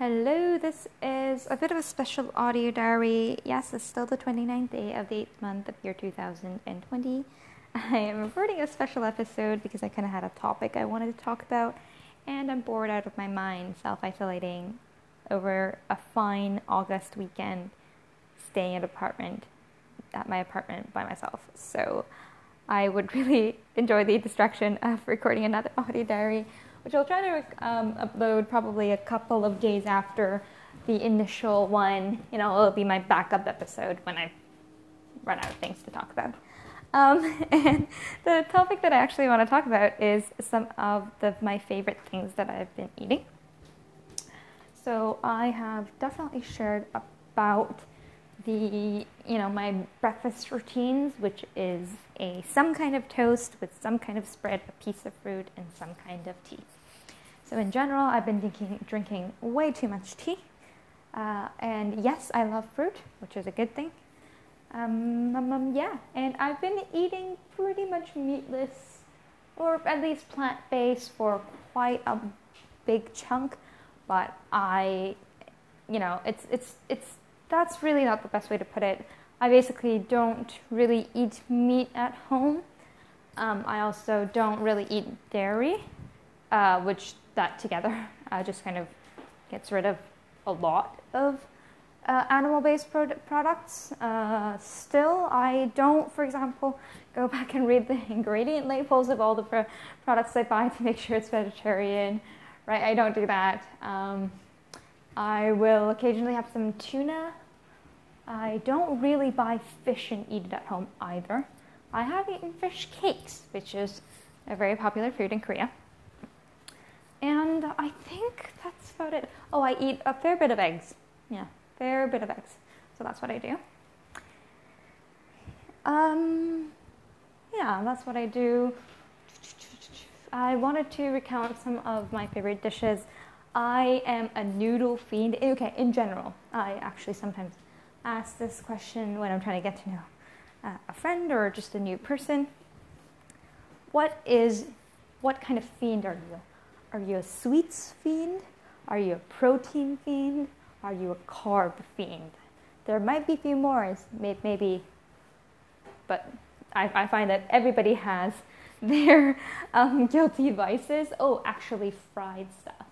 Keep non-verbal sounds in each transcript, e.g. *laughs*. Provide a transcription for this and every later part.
Hello, this is a bit of a special audio diary. Yes, it's still the 29th day of the 8th month of year 2020. *laughs* I am recording a special episode because I kind of had a topic I wanted to talk about, and I'm bored out of my mind self isolating over a fine August weekend, staying at apartment at my apartment by myself. So I would *laughs* really enjoy the distraction of recording another *laughs* audio diary which I'll try to um, upload probably a couple of days after the initial one. You know, it'll be my backup episode when I run out of things to talk about. Um, *laughs* and the topic that I actually want to talk about is some of the, my favorite things that I've been eating. So I have definitely shared about the you know my breakfast routines, which is a some kind of toast with some kind of spread, a piece of fruit, and some kind of tea. So in general, I've been drinking drinking way too much tea, uh, and yes, I love fruit, which is a good thing. Um, um, um, yeah, and I've been eating pretty much meatless, or at least plant based, for quite a big chunk. But I, you know, it's it's it's that's really not the best way to put it. I basically don't really eat meat at home. Um, I also don't really eat dairy, uh, which that together *laughs* uh, just kind of gets rid of a lot of uh, animal-based pro- products. Uh, still, I don't, for example, *laughs* go back and read the *laughs* ingredient labels of all the pro- products I buy to make sure it's vegetarian. Right? I don't do that. Um, I will occasionally have some tuna I don't really buy fish and eat it at home either. I have eaten fish cakes, which is a very popular food in Korea. And I think that's about it. Oh, I eat a fair bit of eggs. Yeah, fair bit of eggs. So that's what I do. Um, yeah, that's what I do. I wanted to recount some of my favorite dishes. I am a noodle fiend. Okay, in general, I actually sometimes ask this question when I'm trying to get to know uh, a friend or just a new person. What is, what kind of fiend are you? Are you a sweets fiend? Are you a protein fiend? Are you a carb fiend? There might be a few more, maybe, but I, I find that everybody has *laughs* their um, guilty vices. Oh, actually, fried stuff.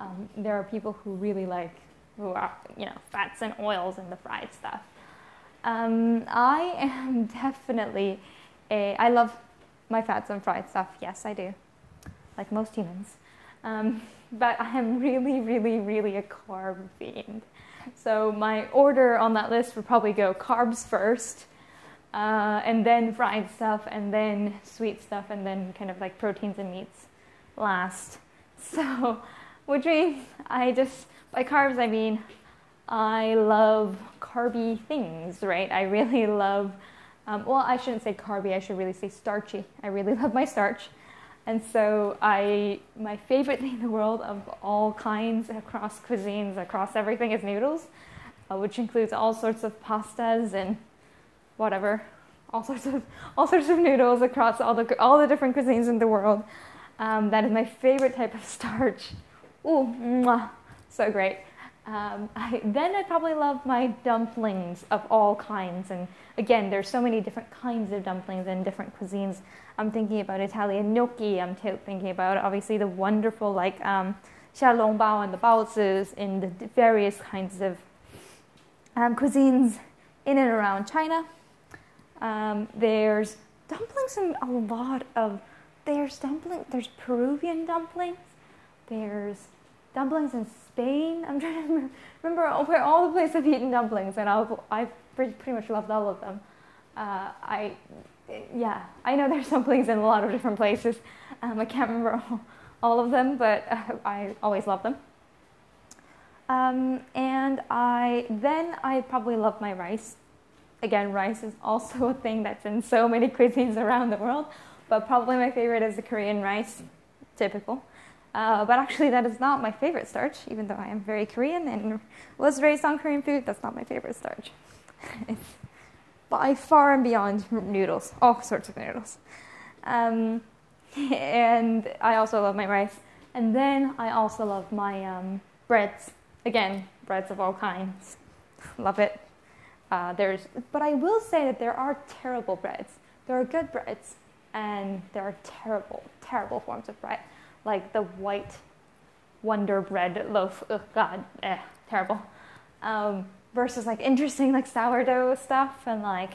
Um, there are people who really like who are, you know, fats and oils and the fried stuff. Um, I am *laughs* definitely a, I love my fats and fried stuff. Yes, I do, like most humans. Um, *laughs* but I am really, really, really a carb fiend. So my order on that list would probably go carbs first, uh, and then fried stuff, and then sweet stuff, and then kind of like proteins and meats last. *laughs* So, which means I just by carbs, I mean I love carby things, right? I really *laughs* love, um, well, I shouldn't say carby, I should really say starchy. I really *laughs* love my starch. And so I, my favorite *laughs* thing in the world of all kinds, across cuisines, across everything is noodles, uh, which includes all sorts of pastas and whatever, all sorts of, all sorts of noodles across all the, all the different cuisines in the world. Um, that is my favorite type of starch. Ooh, mwah so great. Um, *laughs* I, then I probably love my dumplings of all kinds. And again, there's so many different kinds of dumplings in different cuisines. I'm thinking about Italian gnocchi. I'm thinking about obviously the wonderful like um, xiaolongbao and the baozi in the various kinds of um, cuisines in and around China. Um, there's dumplings in a lot of. There's dumpling. There's Peruvian dumplings. There's dumplings in Spain. I'm trying to remember where all the places I've eaten dumplings, and I've, I've pretty much loved all of them. Uh, I, yeah, I know there's *laughs* dumplings in a lot of different places. Um, I can't remember *laughs* all, all of them, but uh, I always love them. Um, and I then I probably love my rice. Again, rice is also a thing that's in so many *laughs* cuisines around the world, but probably my favorite is the Korean rice, typical. Uh, but actually, that is not my favorite starch, even though I am very Korean and was raised on Korean food. That's not my favorite starch. *laughs* it's by far and beyond noodles, all sorts of noodles. Um, *laughs* and I also love my rice. And then I also love my um, breads. again, breads of all kinds. *laughs* Love it. Uh, there's, but I will say that there are terrible breads. There are good breads, and there are terrible, terrible forms of bread, like the white Wonder Bread loaf. Oh God, eh, terrible. Um, versus like interesting like sourdough stuff and like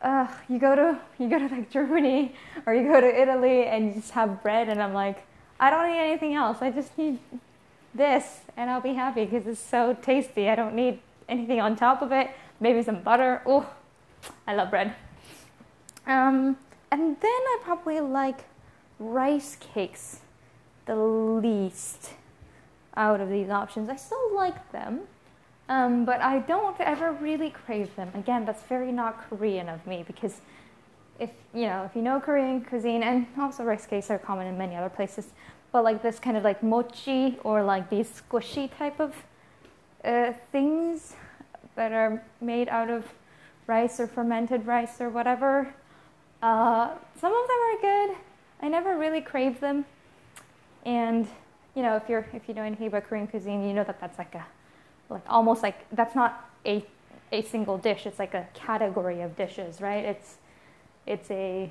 uh, you go to you go to like Germany or you go to Italy and you just have bread and I'm like I don't need anything else. I just need this and I'll be happy because it's so tasty. I don't need anything on top of it. Maybe some butter. Oh, I love bread. Um, and then I probably like rice cakes the least out of these options. I still like them, um, but I don't ever really crave them. Again, that's very not Korean of me because if you know if you know Korean cuisine and also rice cakes are common in many other places, but like this kind of like mochi or like these squishy type of uh, things that are made out of rice or fermented rice or whatever. Uh, some of them are good. I never really crave them, and you know if you're if you know anything about Korean cuisine, you know that that's like a like almost like that's not a a single dish. It's like a category of dishes, right? It's it's a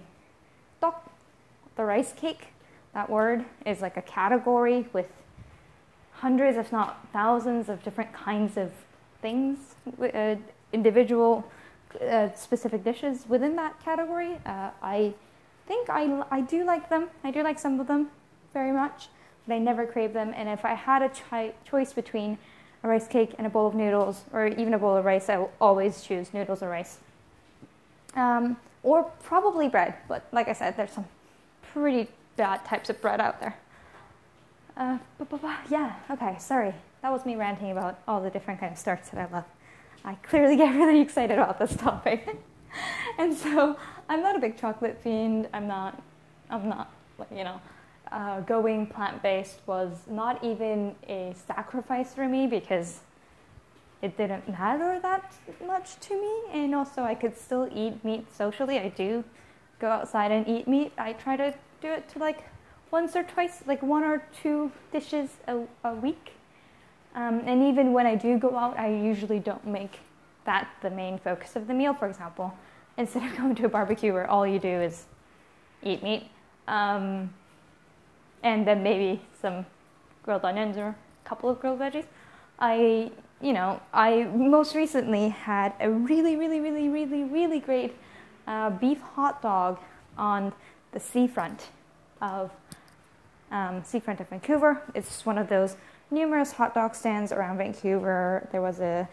tteok, the rice cake. That word is like a category with hundreds, if not thousands, of different kinds of things, uh, individual uh, specific dishes within that category. Uh, I think I, I do like them. I do like some of them very much, but I never crave them. And if I had a choice between a rice cake and a bowl of noodles, or even a bowl of rice, I will always choose noodles or rice. Um, or probably bread, but like I said, there's some pretty bad types of bread out there. Uh, yeah, okay, sorry. That was me ranting about all the different kind of starts that I love. I clearly get *laughs* really excited about this topic. *laughs* *laughs* and so I'm not a big chocolate fiend. I'm not, I'm not, you know, uh, going plant based was not even a sacrifice for me because it didn't matter that much to me. And also, I could still eat meat socially. I do go outside and eat meat. I try to do it to like once or twice, like one or two dishes a, a week. Um, and even when I do go out, I usually don't make that the main focus of the meal, for example. Instead of *laughs* going to a barbecue where all you do is eat meat, um, and then maybe some grilled onions or a couple of grilled veggies, I, you know, I most recently had a really, really, really, really, really great uh, beef hot dog on the seafront of um, seafront of Vancouver. It's one of those numerous hot dog stands around Vancouver. There was a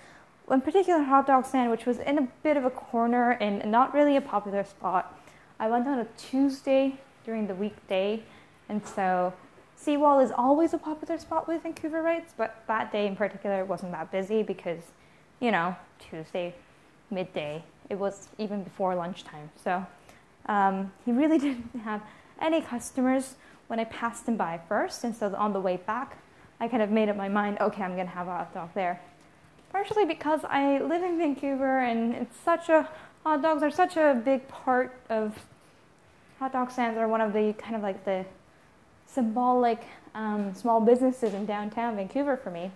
one particular hot dog stand which was in a bit of a corner and not really a popular spot. I went on a Tuesday during the weekday, and so Seawall is always a popular spot with Vancouverites, but that day in particular wasn't that busy because, you know, Tuesday midday. It was even before lunchtime. So um, he really *laughs* didn't have any customers when I passed him by first, and so on the way back, I kind of made up my mind, okay, I'm gonna have a hot dog there. Partially because I live in Vancouver and it's such a, hot dogs are such a big part of, hot dog stands are one of the kind of like the symbolic um, small businesses in downtown Vancouver for me.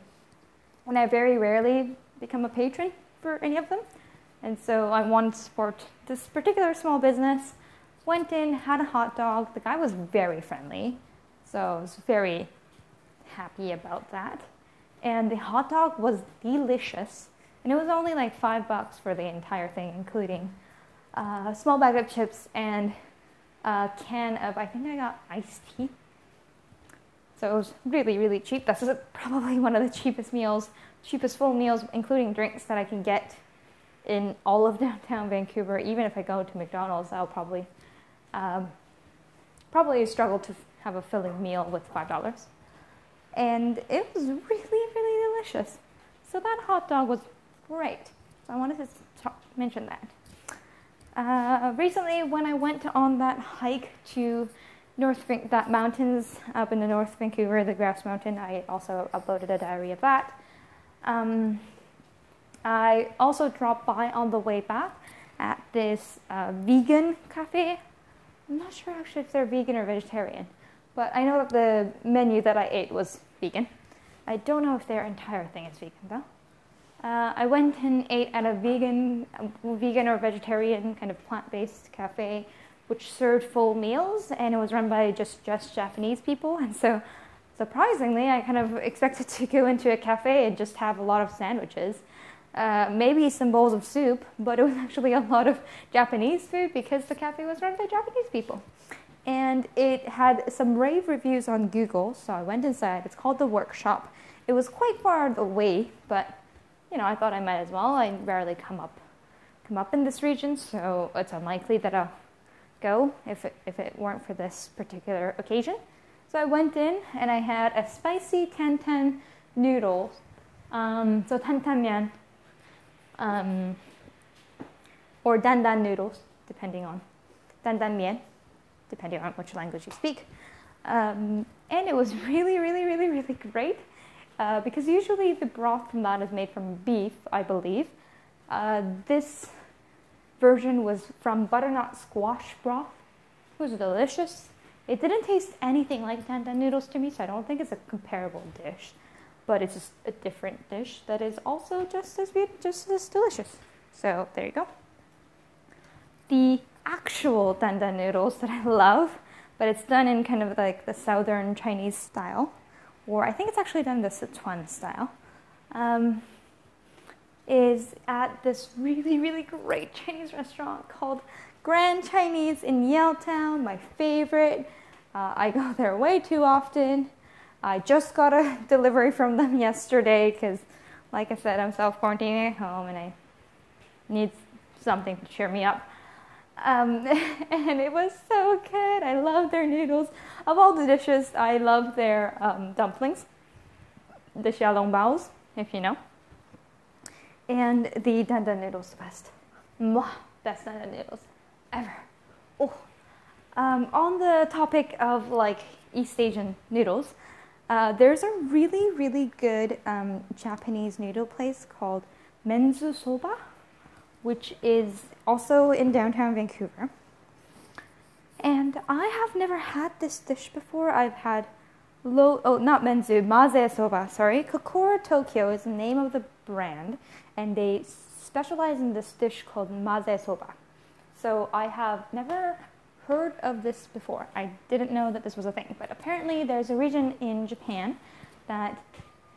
And I very rarely become a patron for any of them. And so I wanted to support this particular small business. Went in, had a hot dog. The guy was very friendly. So I was very happy about that. And the hot dog was delicious. And it was only like five bucks for the entire thing, including uh, a small bag of chips and a can of, I think I got iced tea. So it was really, really cheap. This is probably one of the cheapest meals, cheapest full meals, including drinks that I can get in all of *laughs* downtown Vancouver. Even if I go to McDonald's, I'll probably um, probably struggle to have a filling meal with five dollars and it was really, really delicious. So that hot dog was great. So I wanted to talk, mention that. Uh, recently, when I went on that hike to North that mountains up in the North Vancouver, the Grouse Mountain, I also uploaded a diary of that. Um, I also dropped by on the way back at this uh, vegan cafe. I'm not sure actually if they're vegan or vegetarian, but I know that the menu that I ate was vegan. I don't know if their entire thing is vegan though. Uh, I went and ate at a vegan, vegan or vegetarian kind of plant-based cafe, which served full meals, and it was run by just just Japanese people. And so, surprisingly, I kind of expected to go into a cafe and just have a lot of sandwiches, uh, maybe some bowls of soup, but it was actually a lot of Japanese food because the cafe was run by Japanese people. And it had some rave reviews on Google, so I went inside. It's called the Workshop. It was quite far away, but you know, I thought I might as well. I rarely come up come up in this region, so it's unlikely that I'll go if it, if it weren't for this particular occasion. So I went in and I had a spicy tantan noodles. Um, so tantanmyeon, um, or dandan noodles, depending on dandanmyeon, depending on which language you speak. Um, and it was *laughs* really, really, really, really great. Uh, because usually the broth from that is made from beef, I believe. Uh, this version was from butternut squash broth. It was delicious. It didn't taste anything like dandan noodles to me, so I don't think it's a comparable dish. But it's just a different dish that is also just as just as delicious. So there you go. The actual dandan noodles that I love, but it's done in kind of like the southern Chinese style or I think it's actually done the Sichuan style, um, is at this really, really great Chinese restaurant called Grand Chinese in Yaletown, my favorite. Uh, I go *laughs* there way too often. I just got a *laughs* delivery from them yesterday because, like I said, I'm self quarantining at home and I need something to cheer me up. Um, *laughs* and it was so good. I love their noodles. Of all the dishes, I love their um, dumplings, the xiaolong baos, if you know, and the dandan noodles, the best. Mwah, best dandan noodles ever. Oh. Um, on the topic of like East Asian noodles, uh, there's a really, really good um, Japanese noodle place called Menzu Soba which is also in downtown Vancouver. And I have never had this dish before. I've had low, oh, not menzu, maze soba, sorry. Kokoro Tokyo is the name of the brand, and they specialize in this dish called maze soba. So I have never heard of this before. I didn't know that this was a thing, but apparently there's a region in Japan that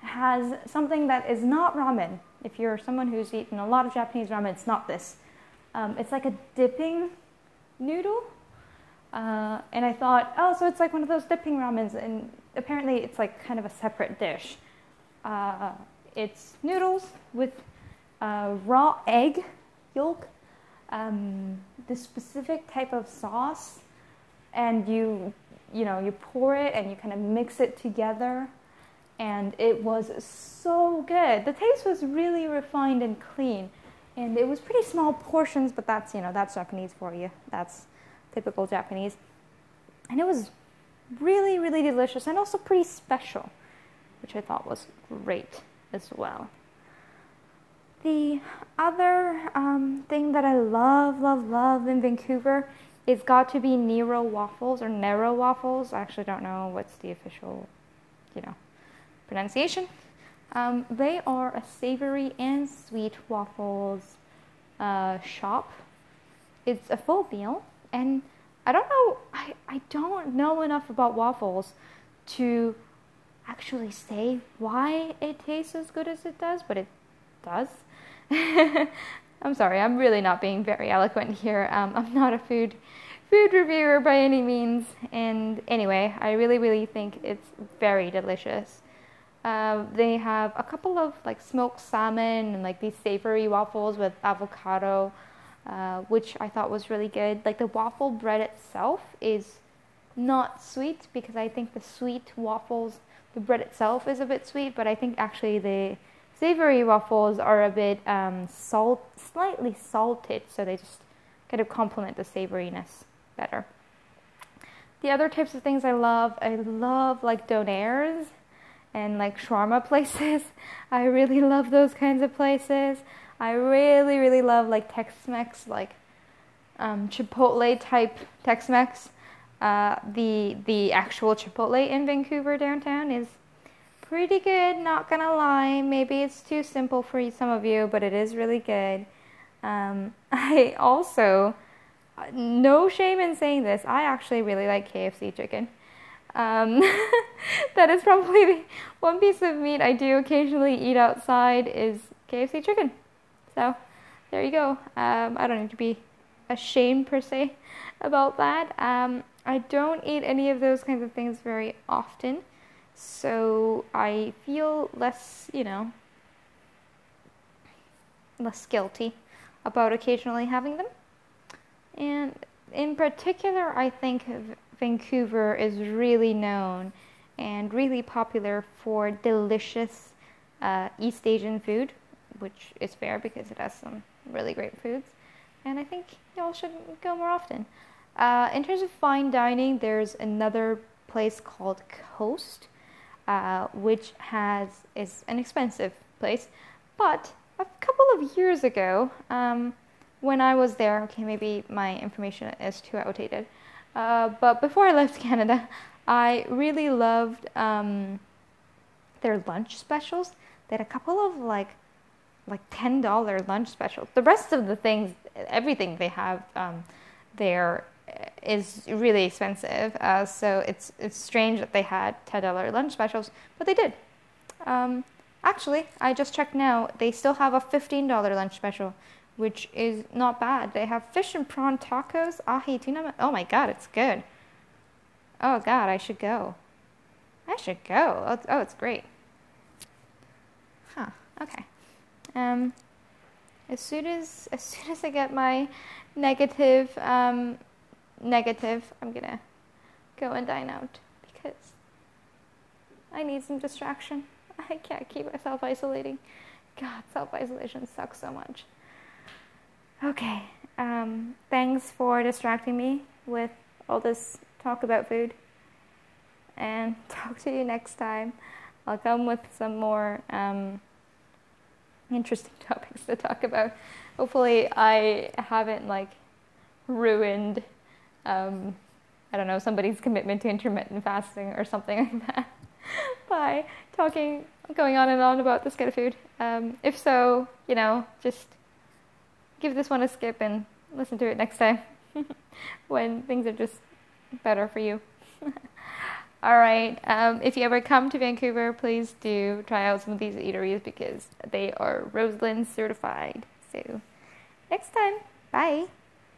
has something that is not ramen. If you're someone who's eaten a lot of Japanese ramen, it's not this. Um, it's like a dipping noodle. Uh, and I thought, oh, so it's like one of those dipping ramens. And apparently, it's like kind of a separate dish. Uh, it's noodles with uh, raw egg yolk, um, this specific type of sauce, and you, you know, you pour it and you kind of mix it together and it was so good. The taste was really refined and clean, and it was pretty small portions, but that's you know that's Japanese for you. That's typical Japanese, and it was really really delicious and also pretty special, which I thought was great as well. The other um, thing that I love, love, love in Vancouver is got to be Nero waffles or Nero waffles. I actually don't know what's the official, you know, pronunciation. Um, they are a savory and sweet waffles uh, shop. It's a full meal, and I don't know, I, I don't know enough about waffles to actually say why it tastes as good as it does, but it does. *laughs* I'm sorry, I'm really not being very eloquent here. Um, I'm not a food food reviewer by any means, and anyway, I really, really think it's very delicious. Uh, they have a couple of like smoked salmon and like these savory waffles with avocado, uh, which I thought was really good. Like the waffle bread itself is not sweet because I think the sweet waffles, the bread itself is a bit sweet, but I think actually the savory waffles are a bit um, salt, slightly salted, so they just kind of complement the savoriness better. The other types of things I love, I love like donaires and like shawarma places. *laughs* I really love those kinds of places. I really, really love like Tex-Mex, like um, Chipotle type Tex-Mex. Uh, the the actual Chipotle in Vancouver downtown is pretty good, not gonna lie. Maybe it's too simple for some of you, but it is really good. Um, *laughs* I also, no shame in saying this, I actually really like KFC chicken. Um, *laughs* that is probably the one piece of meat I do occasionally eat outside is KFC chicken. So there you go. Um, I don't need to be ashamed per se about that. Um, I don't eat any of those kinds of things very often, so I feel less, you know, less guilty about occasionally having them. And in particular, I think Vancouver is really known and really popular for delicious uh, East Asian food, which is fair because it has some really great foods. And I think y'all should go more often. Uh, in terms of fine dining, there's another place called Coast, uh, which has is an expensive place, but a couple of years ago, um, when I was there, okay, maybe my information is too outdated. Uh, but before I left *laughs* Canada, I really loved um, their lunch specials. They had a couple of like like ten dollar lunch specials. The rest of the things, everything they have um, there is really expensive. Uh, so it's it's strange that they had ten dollar lunch specials, but they did. Um, actually, I just checked now. They still have a fifteen dollar lunch special, which is not bad. They have fish and prawn tacos, ahi tuna. Oh my god, it's good. Oh god, I should go. I should go. Oh, oh it's great. Huh. Okay. Um, as soon as *laughs* as soon as I get my negative um, negative, I'm gonna go and dine out because I need some distraction. *laughs* I can't keep myself isolating. God, self isolation sucks so much. Okay. Um, thanks for distracting me with all this talk about food. And *laughs* talk to you next time. I'll come with some more um, interesting *laughs* topics to talk about. Hopefully, I haven't like ruined, um, I don't know, somebody's commitment to intermittent fasting or something *laughs* like that by talking, going on and on about this kind of food. Um, if so, you know, just give this one a skip and listen to it next time *laughs* when things are just better for you. *laughs* All right. Um, if you ever come to Vancouver, please do try out some of these eateries because they are Roseland certified. So, next time, bye.